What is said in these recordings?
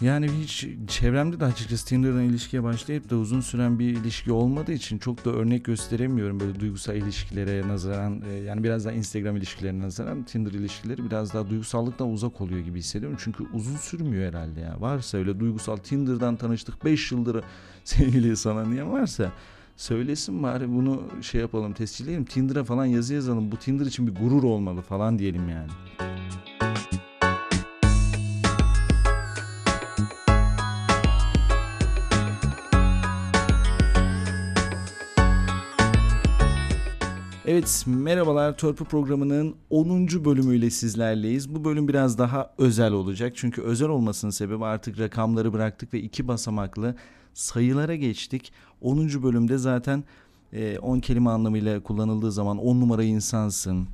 Yani hiç çevremde de açıkçası Tinder'dan ilişkiye başlayıp da uzun süren bir ilişki olmadığı için çok da örnek gösteremiyorum böyle duygusal ilişkilere nazaran. E, yani biraz daha Instagram ilişkilerine nazaran Tinder ilişkileri biraz daha duygusallıktan uzak oluyor gibi hissediyorum. Çünkü uzun sürmüyor herhalde ya. Varsa öyle duygusal Tinder'dan tanıştık 5 yıldır sevgili sana niye varsa söylesin bari bunu şey yapalım tescilleyelim. Tinder'a falan yazı yazalım. Bu Tinder için bir gurur olmalı falan diyelim yani. Evet merhabalar Törpü programının 10. bölümüyle sizlerleyiz. Bu bölüm biraz daha özel olacak. Çünkü özel olmasının sebebi artık rakamları bıraktık ve iki basamaklı sayılara geçtik. 10. bölümde zaten 10 e, kelime anlamıyla kullanıldığı zaman 10 numara insansın,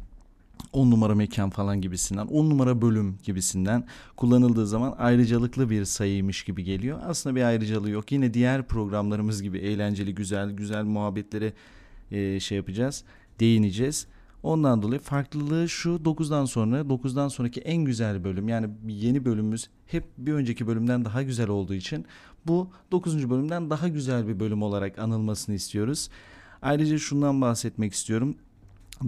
10 numara mekan falan gibisinden, 10 numara bölüm gibisinden kullanıldığı zaman ayrıcalıklı bir sayıymış gibi geliyor. Aslında bir ayrıcalığı yok. Yine diğer programlarımız gibi eğlenceli, güzel, güzel muhabbetlere e, şey yapacağız değineceğiz. Ondan dolayı farklılığı şu 9'dan sonra 9'dan sonraki en güzel bölüm yani yeni bölümümüz hep bir önceki bölümden daha güzel olduğu için bu 9. bölümden daha güzel bir bölüm olarak anılmasını istiyoruz. Ayrıca şundan bahsetmek istiyorum.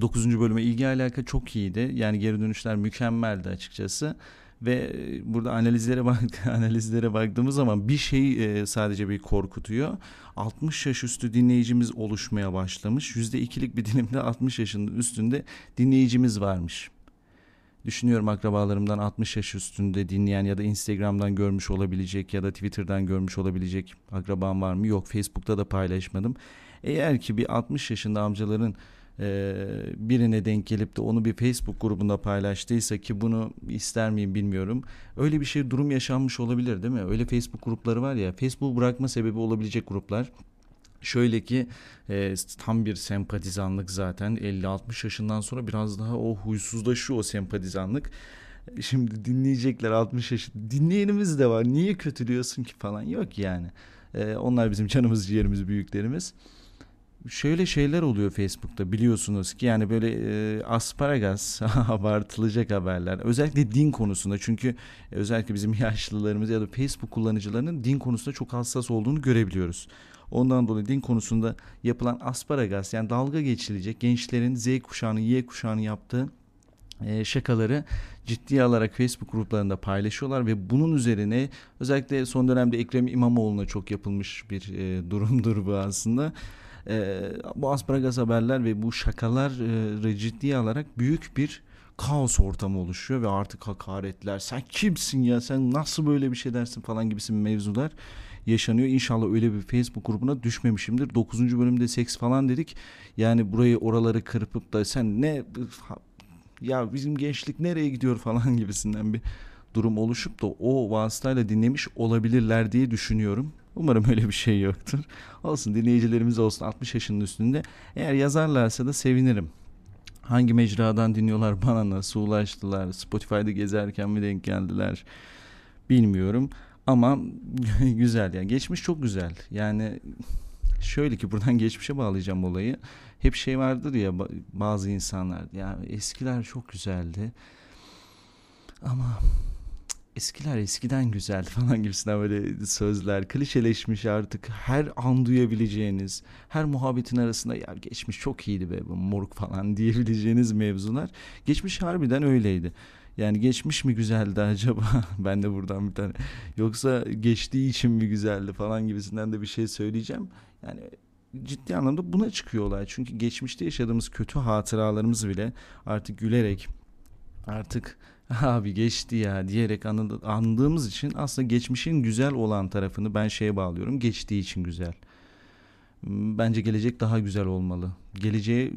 9. bölüme ilgi alaka çok iyiydi. Yani geri dönüşler mükemmeldi açıkçası ve e, burada analizlere bak analizlere baktığımız zaman bir şey e, sadece bir korkutuyor. 60 yaş üstü dinleyicimiz oluşmaya başlamış. %2'lik bir dilimde 60 yaşın üstünde dinleyicimiz varmış. Düşünüyorum akrabalarımdan 60 yaş üstünde dinleyen ya da Instagram'dan görmüş olabilecek ya da Twitter'dan görmüş olabilecek akrabam var mı? Yok Facebook'ta da paylaşmadım. Eğer ki bir 60 yaşında amcaların birine denk gelip de onu bir Facebook grubunda paylaştıysa ki bunu ister miyim bilmiyorum. Öyle bir şey durum yaşanmış olabilir değil mi? Öyle Facebook grupları var ya Facebook bırakma sebebi olabilecek gruplar. Şöyle ki e, tam bir sempatizanlık zaten 50-60 yaşından sonra biraz daha o huysuzlaşıyor o sempatizanlık. Şimdi dinleyecekler 60 yaş dinleyenimiz de var niye kötülüyorsun ki falan yok yani. E, onlar bizim canımız ciğerimiz büyüklerimiz şöyle şeyler oluyor Facebook'ta biliyorsunuz ki yani böyle e, asparagas abartılacak haberler özellikle din konusunda çünkü özellikle bizim yaşlılarımız ya da Facebook kullanıcılarının din konusunda çok hassas olduğunu görebiliyoruz. Ondan dolayı din konusunda yapılan asparagas yani dalga geçilecek gençlerin Z kuşağının Y kuşağının yaptığı e, şakaları ciddiye alarak Facebook gruplarında paylaşıyorlar ve bunun üzerine özellikle son dönemde Ekrem İmamoğlu'na çok yapılmış bir e, durumdur bu aslında e, bu asparagas haberler ve bu şakalar e, ciddiye alarak büyük bir kaos ortamı oluşuyor ve artık hakaretler sen kimsin ya sen nasıl böyle bir şey dersin falan gibisi mevzular yaşanıyor. İnşallah öyle bir Facebook grubuna düşmemişimdir. 9. bölümde seks falan dedik. Yani burayı oraları kırpıp da sen ne ya bizim gençlik nereye gidiyor falan gibisinden bir durum oluşup da o vasıtayla dinlemiş olabilirler diye düşünüyorum. Umarım öyle bir şey yoktur. Olsun dinleyicilerimiz olsun 60 yaşının üstünde. Eğer yazarlarsa da sevinirim. Hangi mecradan dinliyorlar bana nasıl ulaştılar? Spotify'da gezerken mi denk geldiler? Bilmiyorum. Ama güzel yani. Geçmiş çok güzel. Yani şöyle ki buradan geçmişe bağlayacağım olayı. Hep şey vardır ya bazı insanlar. Ya eskiler çok güzeldi. Ama eskiler eskiden güzel falan gibisinden böyle sözler klişeleşmiş artık her an duyabileceğiniz her muhabbetin arasında ya geçmiş çok iyiydi be moruk falan diyebileceğiniz mevzular geçmiş harbiden öyleydi. Yani geçmiş mi güzeldi acaba? ben de buradan bir tane. Yoksa geçtiği için mi güzeldi falan gibisinden de bir şey söyleyeceğim. Yani ciddi anlamda buna çıkıyorlar. Çünkü geçmişte yaşadığımız kötü hatıralarımız bile artık gülerek artık abi geçti ya diyerek andığımız için aslında geçmişin güzel olan tarafını ben şeye bağlıyorum. Geçtiği için güzel. Bence gelecek daha güzel olmalı. Geleceğe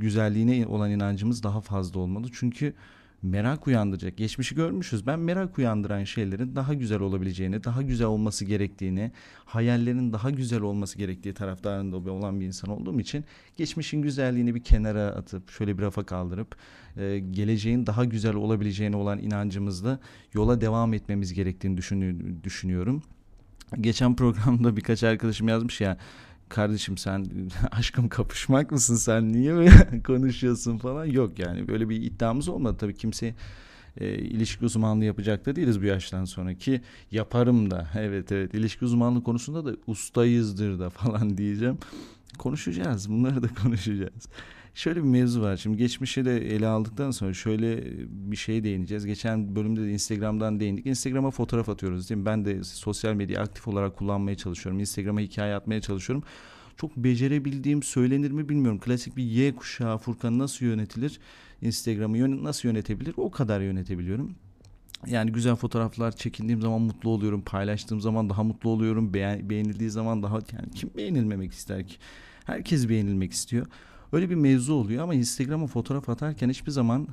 güzelliğine olan inancımız daha fazla olmalı. Çünkü merak uyandıracak. Geçmişi görmüşüz. Ben merak uyandıran şeylerin daha güzel olabileceğini, daha güzel olması gerektiğini, hayallerin daha güzel olması gerektiği taraftarında olan bir insan olduğum için geçmişin güzelliğini bir kenara atıp şöyle bir rafa kaldırıp e, geleceğin daha güzel olabileceğine olan inancımızla yola devam etmemiz gerektiğini düşünüyorum. Geçen programda birkaç arkadaşım yazmış ya kardeşim sen aşkım kapışmak mısın? Sen niye konuşuyorsun falan? Yok yani böyle bir iddiamız olmadı. Tabii kimse e, ilişki uzmanlığı yapacak da değiliz bu yaştan sonra ki yaparım da. Evet evet. İlişki uzmanlığı konusunda da ustayızdır da falan diyeceğim konuşacağız bunları da konuşacağız şöyle bir mevzu var şimdi geçmişe de ele aldıktan sonra şöyle bir şey değineceğiz geçen bölümde de Instagram'dan değindik Instagram'a fotoğraf atıyoruz değil mi ben de sosyal medya aktif olarak kullanmaya çalışıyorum Instagram'a hikaye atmaya çalışıyorum çok becerebildiğim söylenir mi bilmiyorum. Klasik bir Y kuşağı Furkan nasıl yönetilir? Instagram'ı nasıl yönetebilir? O kadar yönetebiliyorum. Yani güzel fotoğraflar çekildiğim zaman mutlu oluyorum. Paylaştığım zaman daha mutlu oluyorum. Beğen, beğenildiği zaman daha yani kim beğenilmemek ister ki? Herkes beğenilmek istiyor. Öyle bir mevzu oluyor ama Instagram'a fotoğraf atarken hiçbir zaman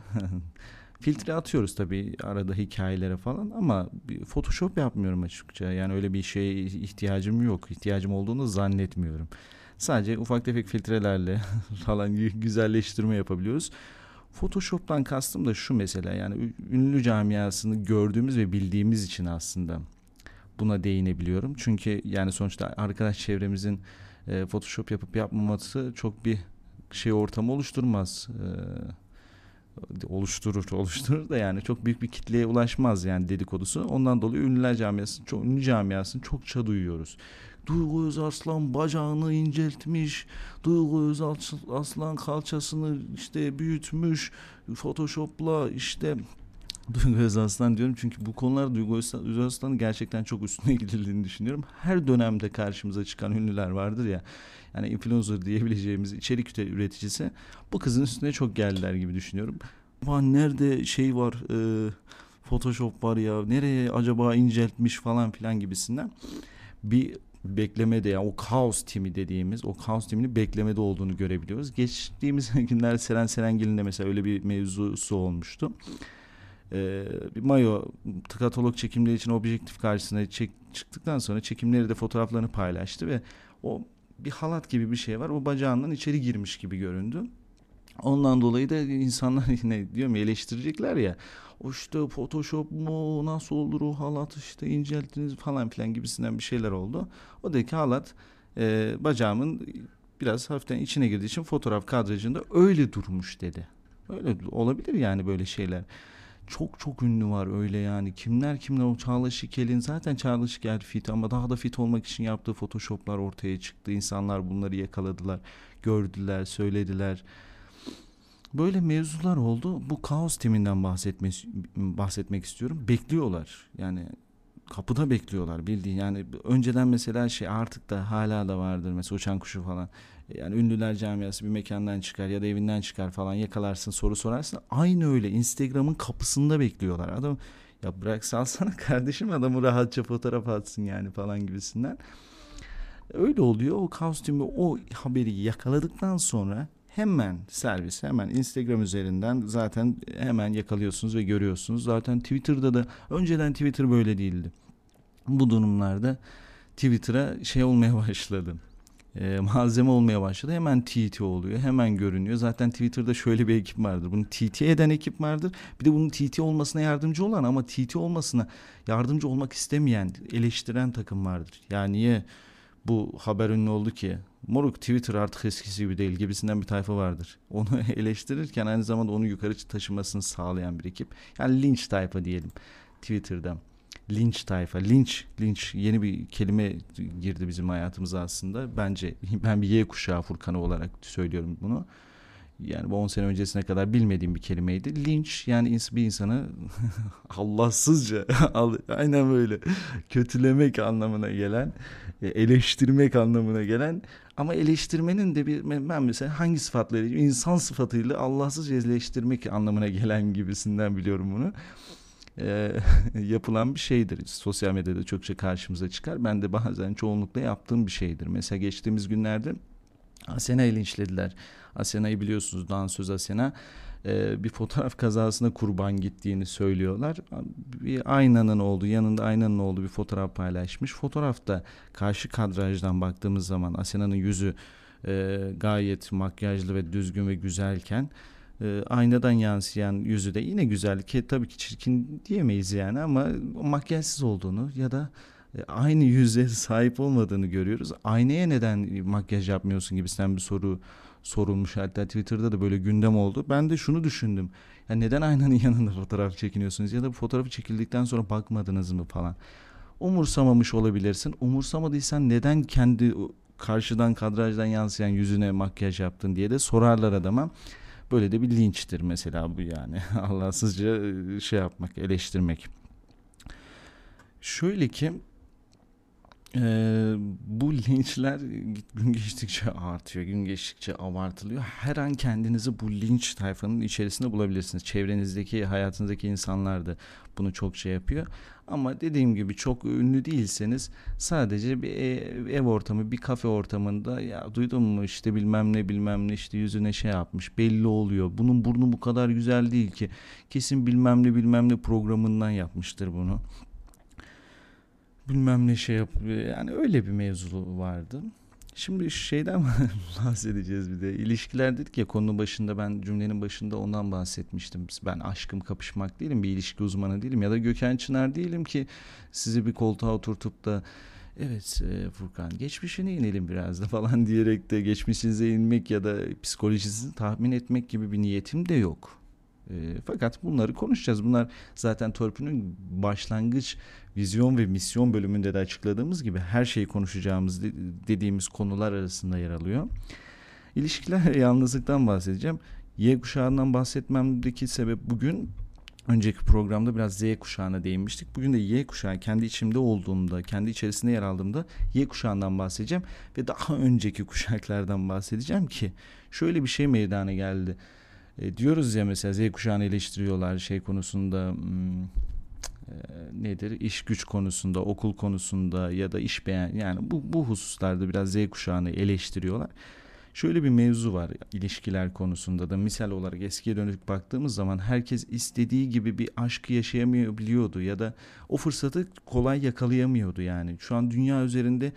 filtre atıyoruz tabii arada hikayelere falan ama Photoshop yapmıyorum açıkça. Yani öyle bir şeye ihtiyacım yok. İhtiyacım olduğunu zannetmiyorum. Sadece ufak tefek filtrelerle falan güzelleştirme yapabiliyoruz. Photoshop'tan kastım da şu mesela yani ünlü camiasını gördüğümüz ve bildiğimiz için aslında buna değinebiliyorum. Çünkü yani sonuçta arkadaş çevremizin e, Photoshop yapıp yapmaması çok bir şey ortamı oluşturmaz. E, oluşturur oluşturur da yani çok büyük bir kitleye ulaşmaz yani dedikodusu. Ondan dolayı ünlüler camiasını çok ünlü camiasını çokça duyuyoruz. Duygu Özaslan bacağını inceltmiş. Duygu Özaslan kalçasını işte büyütmüş. Photoshop'la işte Duygu Özaslan diyorum çünkü bu konular Duygu Özaslan'ın gerçekten çok üstüne gidildiğini düşünüyorum. Her dönemde karşımıza çıkan ünlüler vardır ya. Yani influencer diyebileceğimiz içerik üreticisi. Bu kızın üstüne çok geldiler gibi düşünüyorum. Ama nerede şey var e, Photoshop var ya nereye acaba inceltmiş falan filan gibisinden bir beklemede yani o kaos timi dediğimiz o kaos timinin beklemede olduğunu görebiliyoruz. Geçtiğimiz günler Seren Serengil'in de mesela öyle bir mevzusu olmuştu. Ee, bir mayo katalog çekimleri için objektif karşısına çek, çıktıktan sonra çekimleri de fotoğraflarını paylaştı ve o bir halat gibi bir şey var. O bacağından içeri girmiş gibi göründü. Ondan dolayı da insanlar yine diyorum eleştirecekler ya o işte Photoshop mu nasıl olur o halat işte incelttiniz falan filan gibisinden bir şeyler oldu. O da ki halat e, bacağımın biraz hafiften içine girdiği için fotoğraf kadrajında öyle durmuş dedi. Öyle olabilir yani böyle şeyler. Çok çok ünlü var öyle yani. Kimler kimler o Çağla Şikel'in zaten Çağla Şikel fit ama daha da fit olmak için yaptığı photoshoplar ortaya çıktı. İnsanlar bunları yakaladılar, gördüler, söylediler. Böyle mevzular oldu. Bu kaos timinden bahsetme, bahsetmek istiyorum. Bekliyorlar. Yani kapıda bekliyorlar bildiğin. Yani önceden mesela şey artık da hala da vardır mesela uçan kuşu falan. Yani ünlüler camiası bir mekandan çıkar ya da evinden çıkar falan yakalarsın soru sorarsın. Aynı öyle Instagram'ın kapısında bekliyorlar. Adam ya bırak salsana kardeşim adamı rahatça fotoğraf atsın yani falan gibisinden. Öyle oluyor. O kaos timi o haberi yakaladıktan sonra hemen servis hemen Instagram üzerinden zaten hemen yakalıyorsunuz ve görüyorsunuz. Zaten Twitter'da da önceden Twitter böyle değildi. Bu durumlarda Twitter'a şey olmaya başladı. E, malzeme olmaya başladı. Hemen TT oluyor. Hemen görünüyor. Zaten Twitter'da şöyle bir ekip vardır. Bunu TT eden ekip vardır. Bir de bunun TT olmasına yardımcı olan ama TT olmasına yardımcı olmak istemeyen, eleştiren takım vardır. Yani niye bu haber ünlü oldu ki moruk Twitter artık eskisi gibi değil gibisinden bir tayfa vardır. Onu eleştirirken aynı zamanda onu yukarı taşımasını sağlayan bir ekip. Yani linç tayfa diyelim Twitter'da. Linç tayfa. Linç, linç yeni bir kelime girdi bizim hayatımıza aslında. Bence ben bir Y kuşağı Furkanı olarak söylüyorum bunu. Yani bu 10 sene öncesine kadar bilmediğim bir kelimeydi. Linç yani bir insanı Allahsızca aynen böyle kötülemek anlamına gelen, e, eleştirmek anlamına gelen ama eleştirmenin de bir ben mesela hangi sıfatla insan sıfatıyla Allahsızca eleştirmek anlamına gelen gibisinden biliyorum bunu. E, yapılan bir şeydir. Sosyal medyada çokça karşımıza çıkar. Ben de bazen çoğunlukla yaptığım bir şeydir. Mesela geçtiğimiz günlerde Asena'yı linçlediler. Asena'yı biliyorsunuz dansöz Asena e, bir fotoğraf kazasına kurban gittiğini söylüyorlar. Bir aynanın olduğu yanında aynanın olduğu bir fotoğraf paylaşmış. Fotoğrafta karşı kadrajdan baktığımız zaman Asena'nın yüzü e, gayet makyajlı ve düzgün ve güzelken e, aynadan yansıyan yüzü de yine güzel ki tabii ki çirkin diyemeyiz yani ama makyajsız olduğunu ya da e, aynı yüze sahip olmadığını görüyoruz. Aynaya neden makyaj yapmıyorsun gibisinden bir soru sorulmuş. Hatta Twitter'da da böyle gündem oldu. Ben de şunu düşündüm. Ya neden aynanın yanında fotoğraf çekiniyorsunuz ya da bu fotoğrafı çekildikten sonra bakmadınız mı falan. Umursamamış olabilirsin. Umursamadıysan neden kendi karşıdan kadrajdan yansıyan yüzüne makyaj yaptın diye de sorarlar adama. Böyle de bir linçtir mesela bu yani. Allahsızca e, şey yapmak, eleştirmek. Şöyle ki ee, bu linçler gün geçtikçe artıyor, gün geçtikçe abartılıyor. Her an kendinizi bu linç tayfanın içerisinde bulabilirsiniz. Çevrenizdeki, hayatınızdaki insanlar da bunu çok şey yapıyor. Ama dediğim gibi çok ünlü değilseniz sadece bir ev, ev ortamı, bir kafe ortamında ya duydun mu işte bilmem ne bilmem ne işte yüzüne şey yapmış belli oluyor. Bunun burnu bu kadar güzel değil ki. Kesin bilmem ne bilmem ne programından yapmıştır bunu bilmem ne şey yapıyor. Yani öyle bir mevzu vardı. Şimdi şeyden bahsedeceğiz bir de. İlişkiler dedik ya konunun başında ben cümlenin başında ondan bahsetmiştim. Ben aşkım kapışmak değilim, bir ilişki uzmanı değilim ya da Gökhan Çınar değilim ki sizi bir koltuğa oturtup da evet e, Furkan geçmişine inelim biraz da falan diyerek de geçmişinize inmek ya da psikolojisini tahmin etmek gibi bir niyetim de yok. E, fakat bunları konuşacağız. Bunlar zaten Torpil'in başlangıç vizyon ve misyon bölümünde de açıkladığımız gibi her şeyi konuşacağımız dediğimiz konular arasında yer alıyor. İlişkiler yalnızlıktan bahsedeceğim. Y kuşağından bahsetmemdeki sebep bugün önceki programda biraz Z kuşağına değinmiştik. Bugün de Y kuşağı kendi içimde olduğumda, kendi içerisinde yer aldığımda Y kuşağından bahsedeceğim ve daha önceki kuşaklardan bahsedeceğim ki şöyle bir şey meydana geldi. E, diyoruz ya mesela Z kuşağını eleştiriyorlar şey konusunda hmm, e, nedir iş güç konusunda okul konusunda ya da iş beğen yani bu bu hususlarda biraz Z kuşağını eleştiriyorlar. Şöyle bir mevzu var ilişkiler konusunda da misal olarak eskiye dönük baktığımız zaman herkes istediği gibi bir aşkı yaşayamayabiliyordu ya da o fırsatı kolay yakalayamıyordu yani. Şu an dünya üzerinde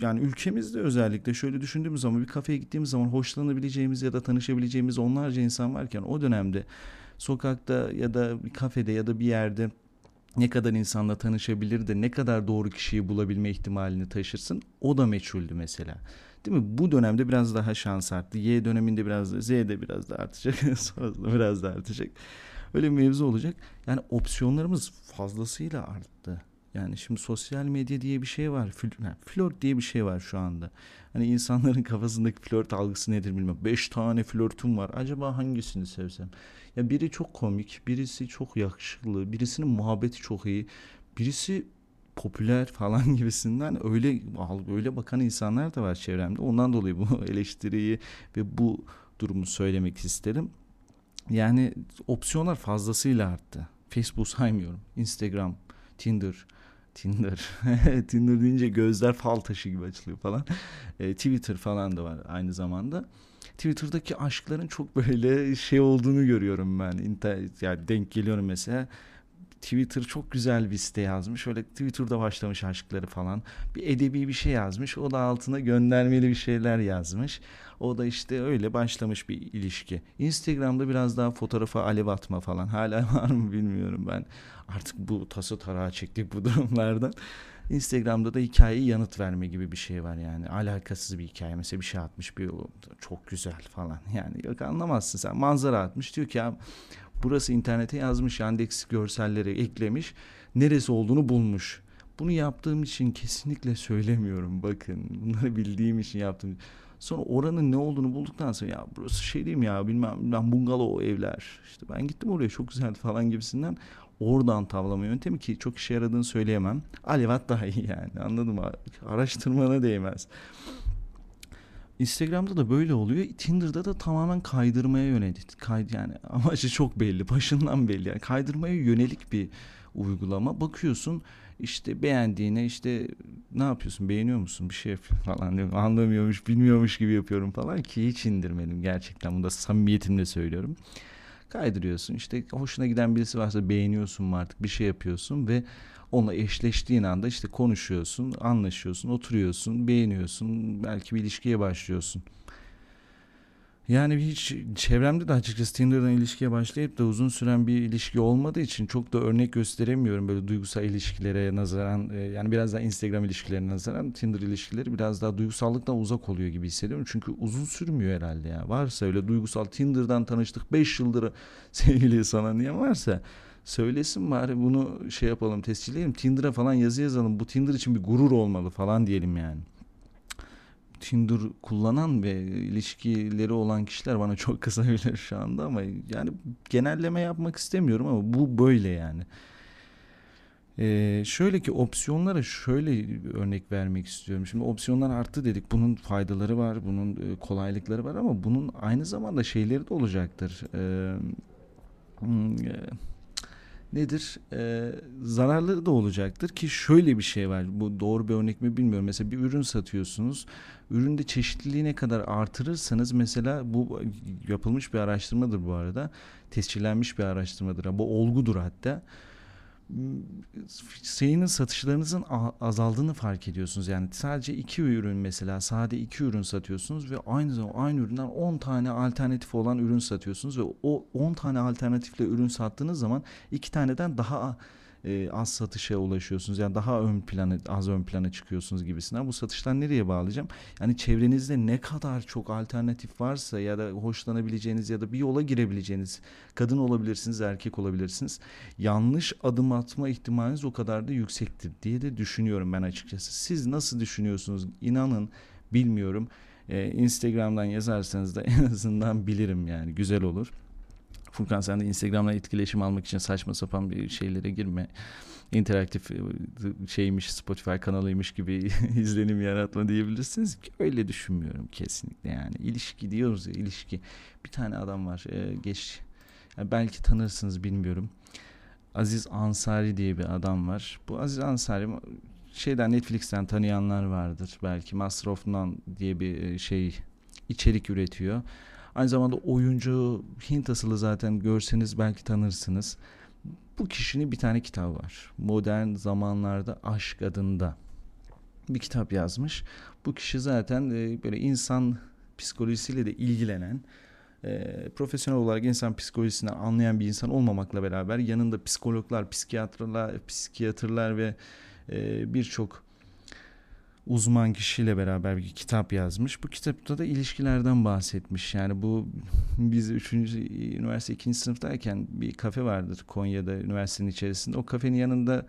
yani ülkemizde özellikle şöyle düşündüğümüz zaman bir kafeye gittiğimiz zaman hoşlanabileceğimiz ya da tanışabileceğimiz onlarca insan varken o dönemde sokakta ya da bir kafede ya da bir yerde ne kadar insanla tanışabilir de ne kadar doğru kişiyi bulabilme ihtimalini taşırsın o da meçhuldü mesela. Değil mi? Bu dönemde biraz daha şans arttı. Y döneminde biraz da Z'de biraz da artacak. Sonrasında biraz da artacak. Öyle bir mevzu olacak. Yani opsiyonlarımız fazlasıyla arttı. Yani şimdi sosyal medya diye bir şey var. Flört diye bir şey var şu anda. Hani insanların kafasındaki flört algısı nedir bilmiyorum. Beş tane flörtüm var. Acaba hangisini sevsem? Ya biri çok komik, birisi çok yakışıklı, birisinin muhabbeti çok iyi. Birisi popüler falan gibisinden öyle öyle bakan insanlar da var çevremde. Ondan dolayı bu eleştiriyi ve bu durumu söylemek isterim. Yani opsiyonlar fazlasıyla arttı. Facebook saymıyorum. Instagram, Tinder, Tinder. Tinder deyince gözler fal taşı gibi açılıyor falan. E, Twitter falan da var aynı zamanda. Twitter'daki aşkların çok böyle şey olduğunu görüyorum ben. İnternet, yani denk geliyorum mesela. Twitter çok güzel bir site yazmış. Öyle Twitter'da başlamış aşkları falan. Bir edebi bir şey yazmış. O da altına göndermeli bir şeyler yazmış. O da işte öyle başlamış bir ilişki. Instagram'da biraz daha fotoğrafa alev atma falan. Hala var mı bilmiyorum ben. Artık bu tası tarağı çektik bu durumlardan. Instagram'da da hikayeyi yanıt verme gibi bir şey var yani. Alakasız bir hikaye. Mesela bir şey atmış bir çok güzel falan. Yani yok anlamazsın sen. Manzara atmış. Diyor ki ya burası internete yazmış. Yandex görselleri eklemiş. Neresi olduğunu bulmuş. Bunu yaptığım için kesinlikle söylemiyorum. Bakın bunları bildiğim için yaptım. Sonra oranın ne olduğunu bulduktan sonra ya burası şey diyeyim ya bilmem, bilmem bungalov evler. İşte ben gittim oraya çok güzel falan gibisinden oradan tavlama yöntemi ki çok işe yaradığını söyleyemem. Alevat daha iyi yani anladın mı? Araştırmana değmez. Instagram'da da böyle oluyor. Tinder'da da tamamen kaydırmaya yönelik. Kay, yani amacı çok belli. Başından belli. Yani kaydırmaya yönelik bir uygulama. Bakıyorsun işte beğendiğine işte ne yapıyorsun beğeniyor musun bir şey falan diyorum. Anlamıyormuş bilmiyormuş gibi yapıyorum falan ki hiç indirmedim gerçekten. Bunu da samimiyetimle söylüyorum kaydırıyorsun. İşte hoşuna giden birisi varsa beğeniyorsun mu artık bir şey yapıyorsun ve onunla eşleştiğin anda işte konuşuyorsun, anlaşıyorsun, oturuyorsun, beğeniyorsun, belki bir ilişkiye başlıyorsun. Yani hiç çevremde de açıkçası Tinder'dan ilişkiye başlayıp da uzun süren bir ilişki olmadığı için çok da örnek gösteremiyorum böyle duygusal ilişkilere nazaran. E, yani biraz daha Instagram ilişkilerine nazaran Tinder ilişkileri biraz daha duygusallıktan uzak oluyor gibi hissediyorum. Çünkü uzun sürmüyor herhalde ya. Varsa öyle duygusal Tinder'dan tanıştık 5 yıldır sevgili sana niye varsa söylesin bari bunu şey yapalım tescilleyelim. Tinder'a falan yazı yazalım. Bu Tinder için bir gurur olmalı falan diyelim yani. Tinder kullanan ve ilişkileri olan kişiler bana çok kızabilir şu anda ama yani genelleme yapmak istemiyorum ama bu böyle yani. Ee, şöyle ki opsiyonlara şöyle örnek vermek istiyorum. Şimdi opsiyonlar arttı dedik. Bunun faydaları var, bunun e, kolaylıkları var ama bunun aynı zamanda şeyleri de olacaktır. Ee, e, nedir? Ee, zararları da olacaktır ki şöyle bir şey var. Bu doğru bir örnek mi bilmiyorum. Mesela bir ürün satıyorsunuz. Üründe çeşitliliği ne kadar artırırsanız mesela bu yapılmış bir araştırmadır bu arada. Tescillenmiş bir araştırmadır. Bu olgudur hatta şeyinin satışlarınızın azaldığını fark ediyorsunuz. Yani sadece iki ürün mesela sade iki ürün satıyorsunuz ve aynı zamanda aynı üründen 10 tane alternatif olan ürün satıyorsunuz ve o 10 tane alternatifle ürün sattığınız zaman iki taneden daha e, az satışa ulaşıyorsunuz. Yani daha ön plana az ön plana çıkıyorsunuz gibisinden. Bu satışlar nereye bağlayacağım? Yani çevrenizde ne kadar çok alternatif varsa ya da hoşlanabileceğiniz ya da bir yola girebileceğiniz kadın olabilirsiniz, erkek olabilirsiniz. Yanlış adım atma ihtimaliniz o kadar da yüksektir diye de düşünüyorum ben açıkçası. Siz nasıl düşünüyorsunuz? İnanın bilmiyorum. Ee, Instagram'dan yazarsanız da en azından bilirim yani güzel olur. Furkan sen de Instagram'la etkileşim almak için saçma sapan bir şeylere girme. İnteraktif e, şeymiş Spotify kanalıymış gibi izlenim yaratma diyebilirsiniz ki öyle düşünmüyorum kesinlikle yani. ilişki diyoruz ya ilişki. Bir tane adam var e, geç yani belki tanırsınız bilmiyorum. Aziz Ansari diye bir adam var. Bu Aziz Ansari şeyden Netflix'ten tanıyanlar vardır. Belki Master of None diye bir e, şey içerik üretiyor. Aynı zamanda oyuncu Hint asılı zaten görseniz belki tanırsınız. Bu kişinin bir tane kitabı var. Modern zamanlarda aşk adında bir kitap yazmış. Bu kişi zaten e, böyle insan psikolojisiyle de ilgilenen e, profesyonel olarak insan psikolojisini anlayan bir insan olmamakla beraber yanında psikologlar, psikiyatrlar, psikiyatrlar ve e, birçok uzman kişiyle beraber bir kitap yazmış. Bu kitapta da ilişkilerden bahsetmiş. Yani bu biz 3. üniversite 2. sınıftayken bir kafe vardır Konya'da üniversitenin içerisinde. O kafenin yanında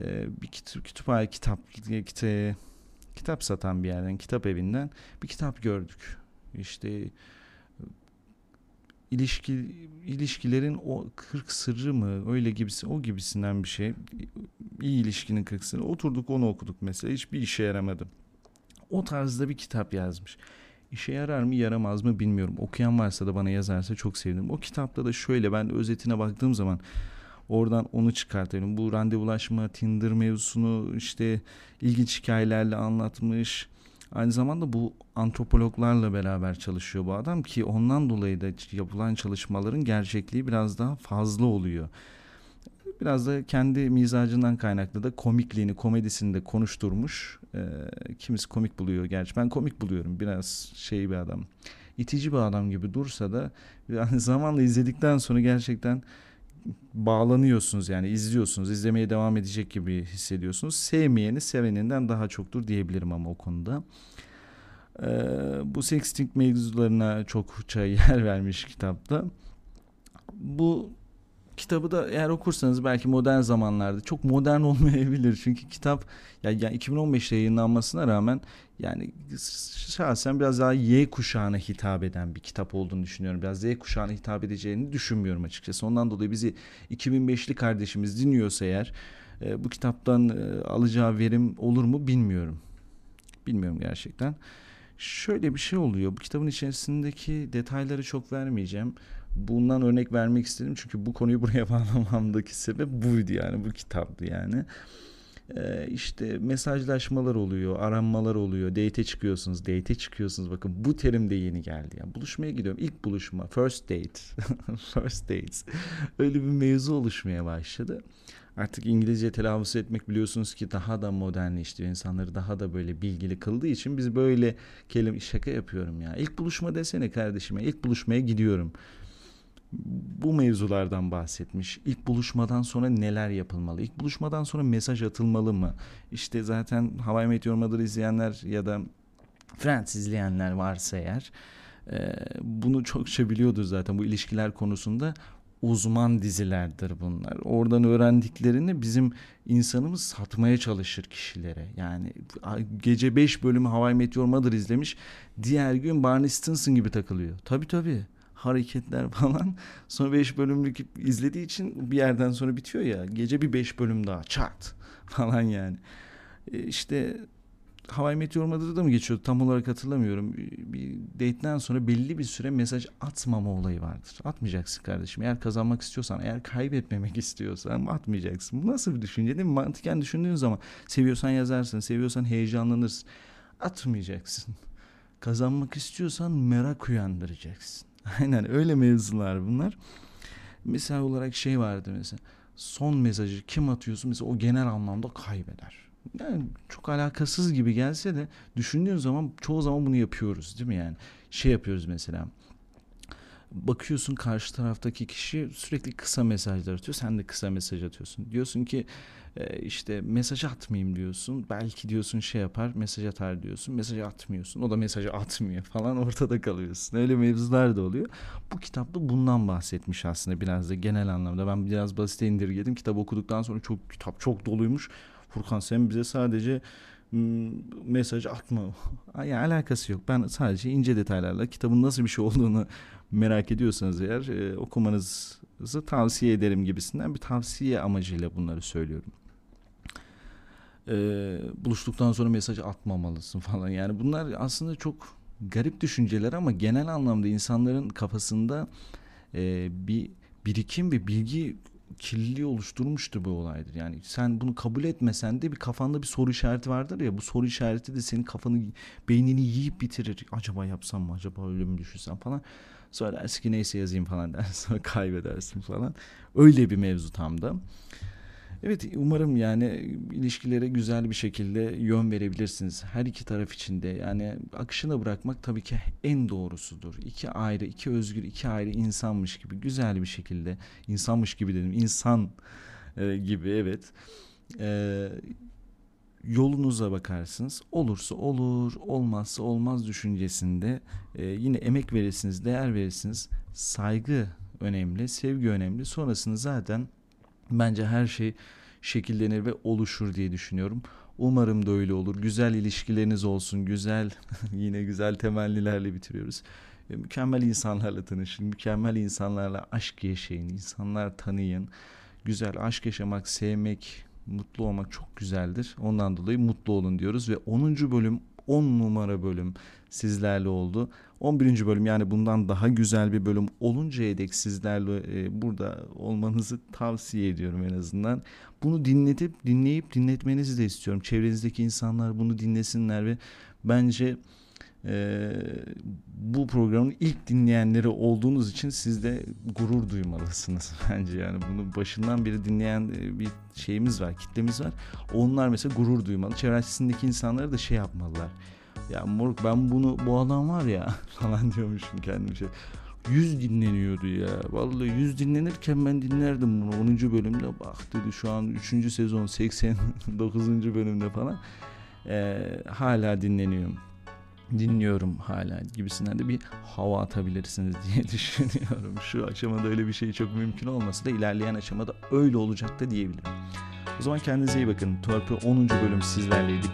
e, bir kitap, kütüphane kitap kitap kitap satan bir yerden, kitap evinden bir kitap gördük. İşte ilişki ilişkilerin o 40 sırrı mı öyle gibisi o gibisinden bir şey. İyi ilişkinin 40 sırrı. Oturduk onu okuduk mesela hiçbir işe yaramadı. O tarzda bir kitap yazmış. İşe yarar mı yaramaz mı bilmiyorum. Okuyan varsa da bana yazarsa çok sevinirim. O kitapta da şöyle ben özetine baktığım zaman oradan onu çıkartıyorum. Bu randevulaşma, Tinder mevzusunu işte ilginç hikayelerle anlatmış Aynı zamanda bu antropologlarla beraber çalışıyor bu adam ki ondan dolayı da yapılan çalışmaların gerçekliği biraz daha fazla oluyor. Biraz da kendi mizacından kaynaklı da komikliğini, komedisini de konuşturmuş. E, kimisi komik buluyor gerçi. Ben komik buluyorum. Biraz şey bir adam. itici bir adam gibi dursa da yani zamanla izledikten sonra gerçekten bağlanıyorsunuz yani izliyorsunuz izlemeye devam edecek gibi hissediyorsunuz. Sevmeyeni seveninden daha çoktur diyebilirim ama o konuda. Ee, bu sexting mevzularına çokça yer vermiş kitapta. Bu kitabı da eğer okursanız belki modern zamanlarda çok modern olmayabilir. Çünkü kitap ya yani 2015'te yayınlanmasına rağmen yani şahsen biraz daha Y kuşağına hitap eden bir kitap olduğunu düşünüyorum. Biraz Z kuşağına hitap edeceğini düşünmüyorum açıkçası. Ondan dolayı bizi 2005'li kardeşimiz dinliyorsa eğer e, bu kitaptan e, alacağı verim olur mu bilmiyorum. Bilmiyorum gerçekten. Şöyle bir şey oluyor. Bu kitabın içerisindeki detayları çok vermeyeceğim bundan örnek vermek istedim çünkü bu konuyu buraya bağlamamdaki sebep buydu yani bu kitaptı yani. Ee, işte mesajlaşmalar oluyor, aranmalar oluyor, date çıkıyorsunuz, date çıkıyorsunuz. Bakın bu terim de yeni geldi. Yani buluşmaya gidiyorum. İlk buluşma, first date, first dates. Öyle bir mevzu oluşmaya başladı. artık İngilizce telaffuz etmek biliyorsunuz ki daha da modernleştiriyor. insanları daha da böyle bilgili kıldığı için biz böyle kelime şaka yapıyorum ya. İlk buluşma desene kardeşime. İlk buluşmaya gidiyorum. Bu mevzulardan bahsetmiş. İlk buluşmadan sonra neler yapılmalı? İlk buluşmadan sonra mesaj atılmalı mı? İşte zaten Hawaii Meteor Mother izleyenler ya da Friends izleyenler varsa eğer bunu çokça biliyordur zaten bu ilişkiler konusunda uzman dizilerdir bunlar. Oradan öğrendiklerini bizim insanımız satmaya çalışır kişilere. Yani gece 5 bölümü Hawaii Meteor Mother izlemiş. Diğer gün Barney Stinson gibi takılıyor. Tabii tabii. Hareketler falan. Sonra 5 bölümlük izlediği için bir yerden sonra bitiyor ya. Gece bir 5 bölüm daha. Çat falan yani. İşte Hawaii Meteor Mother'da mı geçiyordu tam olarak hatırlamıyorum. Bir date'den sonra belli bir süre mesaj atmama olayı vardır. Atmayacaksın kardeşim. Eğer kazanmak istiyorsan, eğer kaybetmemek istiyorsan atmayacaksın. Bu nasıl bir düşünce değil mi? Mantıken düşündüğün zaman seviyorsan yazarsın, seviyorsan heyecanlanırsın. Atmayacaksın. Kazanmak istiyorsan merak uyandıracaksın. Aynen öyle mevzular bunlar. Mesela olarak şey vardı mesela. Son mesajı kim atıyorsun mesela o genel anlamda kaybeder yani çok alakasız gibi gelse de düşündüğün zaman çoğu zaman bunu yapıyoruz değil mi yani? Şey yapıyoruz mesela. Bakıyorsun karşı taraftaki kişi sürekli kısa mesajlar atıyor. Sen de kısa mesaj atıyorsun. Diyorsun ki e, işte mesaj atmayayım diyorsun. Belki diyorsun şey yapar mesaj atar diyorsun. Mesaj atmıyorsun. O da mesajı atmıyor falan ortada kalıyorsun. Öyle mevzular da oluyor. Bu kitapta bundan bahsetmiş aslında biraz da genel anlamda. Ben biraz basite indirgedim. Kitap okuduktan sonra çok kitap çok doluymuş Furkan sen bize sadece mesaj atma. Yani alakası yok. Ben sadece ince detaylarla kitabın nasıl bir şey olduğunu merak ediyorsanız eğer e, okumanızı tavsiye ederim gibisinden bir tavsiye amacıyla bunları söylüyorum. E, buluştuktan sonra mesaj atmamalısın falan. Yani bunlar aslında çok garip düşünceler ama genel anlamda insanların kafasında e, bir birikim ve bilgi kirliliği oluşturmuştur bu olaydır. Yani sen bunu kabul etmesen de bir kafanda bir soru işareti vardır ya bu soru işareti de senin kafanı beynini yiyip bitirir. Acaba yapsam mı acaba öyle mi düşünsem falan. Sonra dersin ki neyse yazayım falan dersin sonra kaybedersin falan. Öyle bir mevzu tam da. Evet umarım yani ilişkilere güzel bir şekilde yön verebilirsiniz. Her iki taraf için de yani akışına bırakmak tabii ki en doğrusudur. İki ayrı, iki özgür, iki ayrı insanmış gibi güzel bir şekilde insanmış gibi dedim insan e, gibi evet. E, yolunuza bakarsınız. Olursa olur, olmazsa olmaz düşüncesinde e, yine emek verirsiniz, değer verirsiniz. Saygı önemli, sevgi önemli. Sonrasını zaten bence her şey şekillenir ve oluşur diye düşünüyorum. Umarım da öyle olur. Güzel ilişkileriniz olsun. Güzel yine güzel temellilerle bitiriyoruz. E, mükemmel insanlarla tanışın. Mükemmel insanlarla aşk yaşayın. insanlar tanıyın. Güzel aşk yaşamak, sevmek, mutlu olmak çok güzeldir. Ondan dolayı mutlu olun diyoruz ve 10. bölüm 10 numara bölüm sizlerle oldu. 11. bölüm yani bundan daha güzel bir bölüm oluncaya dek sizlerle e, burada olmanızı tavsiye ediyorum en azından. Bunu dinletip dinleyip dinletmenizi de istiyorum. Çevrenizdeki insanlar bunu dinlesinler ve bence e, bu programın ilk dinleyenleri olduğunuz için siz de gurur duymalısınız bence yani bunu başından beri dinleyen e, bir şeyimiz var kitlemiz var onlar mesela gurur duymalı çevresindeki insanları da şey yapmalılar ya moruk ben bunu bu adam var ya falan diyormuşum kendim şey. 100 dinleniyordu ya. Vallahi 100 dinlenirken ben dinlerdim bunu 10. bölümde. Bak dedi şu an 3. sezon 89. bölümde falan. Ee, hala dinleniyorum. Dinliyorum hala gibisinden de bir hava atabilirsiniz diye düşünüyorum. Şu aşamada öyle bir şey çok mümkün olmasa da ilerleyen aşamada öyle olacak da diyebilirim. O zaman kendinize iyi bakın. Torpil 10. bölüm sizlerleydi.